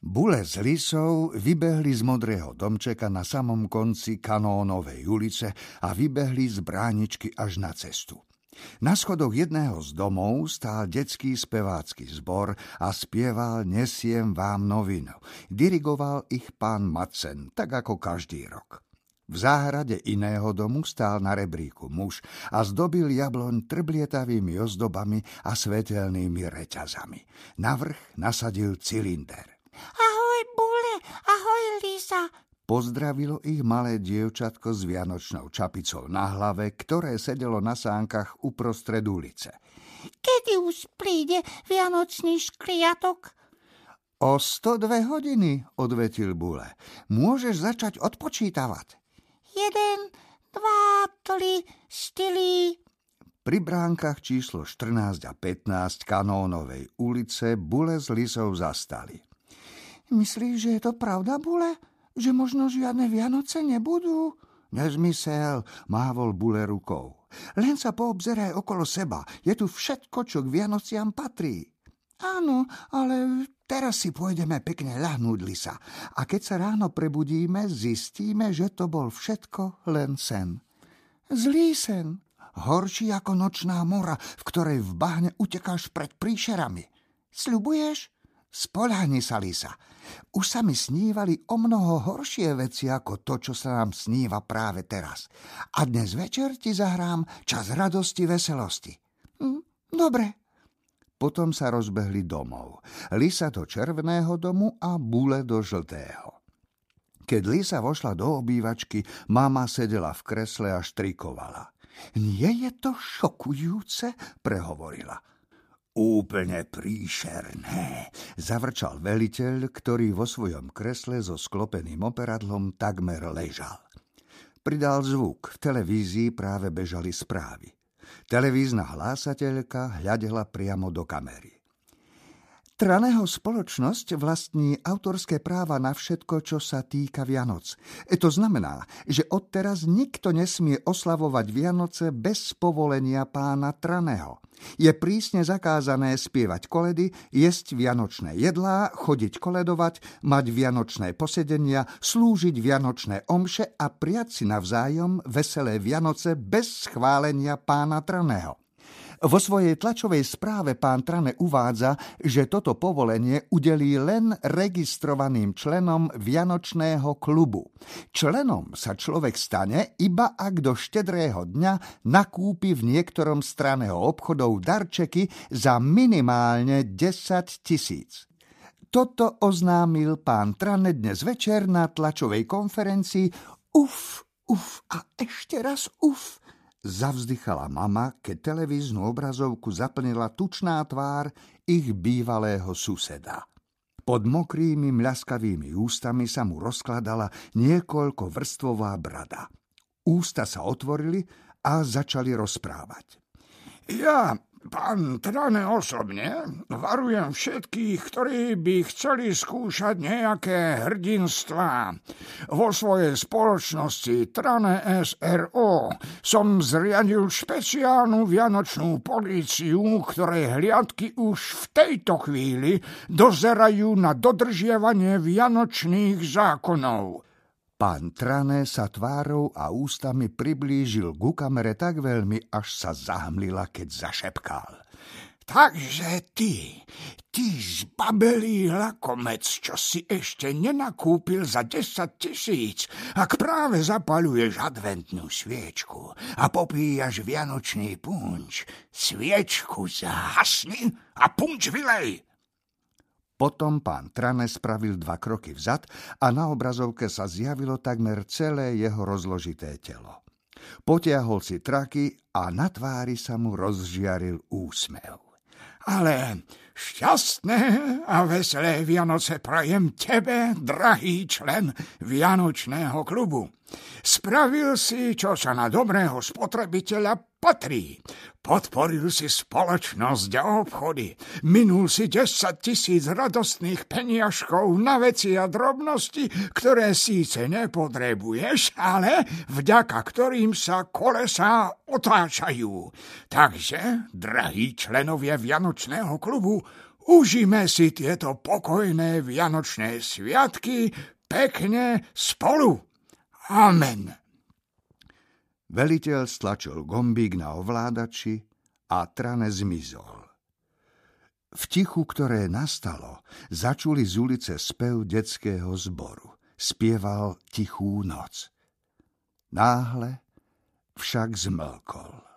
Bule s lisou vybehli z modrého domčeka na samom konci kanónovej ulice a vybehli z bráničky až na cestu. Na schodoch jedného z domov stál detský spevácky zbor a spieval Nesiem vám novinu. Dirigoval ich pán Macen, tak ako každý rok. V záhrade iného domu stál na rebríku muž a zdobil jabloň trblietavými ozdobami a svetelnými reťazami. Navrch nasadil cylinder. Ahoj, Bule, ahoj, Lisa. Pozdravilo ich malé dievčatko s vianočnou čapicou na hlave, ktoré sedelo na sánkach uprostred ulice. Kedy už príde vianočný škliatok? O 102 hodiny, odvetil Bule. Môžeš začať odpočítavať. Jeden, dva, tri, štyri. Pri bránkach číslo 14 a 15 Kanónovej ulice Bule s Lisou zastali. Myslíš, že je to pravda, Bule? Že možno žiadne Vianoce nebudú? Nezmysel, mávol Bule rukou. Len sa poobzeraj okolo seba. Je tu všetko, čo k Vianociam patrí. Áno, ale teraz si pôjdeme pekne ľahnúť, Lisa. A keď sa ráno prebudíme, zistíme, že to bol všetko len sen. Zlý sen. Horší ako nočná mora, v ktorej v bahne utekáš pred príšerami. Sľubuješ? Spolahni sa, Lisa. Už sa mi snívali o mnoho horšie veci ako to, čo sa nám sníva práve teraz. A dnes večer ti zahrám čas radosti, veselosti. Hm, dobre. Potom sa rozbehli domov. Lisa do červeného domu a Bule do žltého. Keď Lisa vošla do obývačky, mama sedela v kresle a štrikovala. Nie je to šokujúce, prehovorila. Úplne príšerné, zavrčal veliteľ, ktorý vo svojom kresle so sklopeným operadlom takmer ležal. Pridal zvuk, v televízii práve bežali správy. Televízna hlásateľka hľadela priamo do kamery. Traného spoločnosť vlastní autorské práva na všetko, čo sa týka Vianoc. E to znamená, že odteraz nikto nesmie oslavovať Vianoce bez povolenia pána Traného. Je prísne zakázané spievať koledy, jesť vianočné jedlá, chodiť koledovať, mať vianočné posedenia, slúžiť vianočné omše a prijať si navzájom veselé Vianoce bez schválenia pána Traného. Vo svojej tlačovej správe pán Trane uvádza, že toto povolenie udelí len registrovaným členom Vianočného klubu. Členom sa človek stane, iba ak do štedrého dňa nakúpi v niektorom straného obchodov darčeky za minimálne 10 tisíc. Toto oznámil pán Trane dnes večer na tlačovej konferencii. Uf, uf a ešte raz uf, Zavzdychala mama, keď televíznu obrazovku zaplnila tučná tvár ich bývalého suseda. Pod mokrými mľaskavými ústami sa mu rozkladala niekoľko vrstvová brada. Ústa sa otvorili a začali rozprávať. Ja Pán Trane osobne varujem všetkých, ktorí by chceli skúšať nejaké hrdinstvá. Vo svojej spoločnosti Trane SRO som zriadil špeciálnu vianočnú políciu, ktorej hliadky už v tejto chvíli dozerajú na dodržiavanie vianočných zákonov. Pán Trané sa tvárou a ústami priblížil ku kamere tak veľmi, až sa zahmlila, keď zašepkal. Takže ty, ty zbabelý lakomec, čo si ešte nenakúpil za 10 tisíc, ak práve zapaluješ adventnú sviečku a popíjaš vianočný punč, sviečku zahasni a punč vylej. Potom pán Trane spravil dva kroky vzad a na obrazovke sa zjavilo takmer celé jeho rozložité telo. Potiahol si traky a na tvári sa mu rozžiaril úsmev. Ale šťastné a veselé Vianoce prajem tebe, drahý člen Vianočného klubu. Spravil si, čo sa na dobrého spotrebiteľa patrí. Podporil si spoločnosť a obchody. Minul si 10 tisíc radostných peniažkov na veci a drobnosti, ktoré síce nepotrebuješ, ale vďaka ktorým sa kolesá otáčajú. Takže, drahí členovia Vianočného klubu, užíme si tieto pokojné vianočné sviatky pekne spolu. Amen. Veliteľ stlačil gombík na ovládači a trane zmizol. V tichu, ktoré nastalo, začuli z ulice spev detského zboru. Spieval tichú noc. Náhle však zmlkol.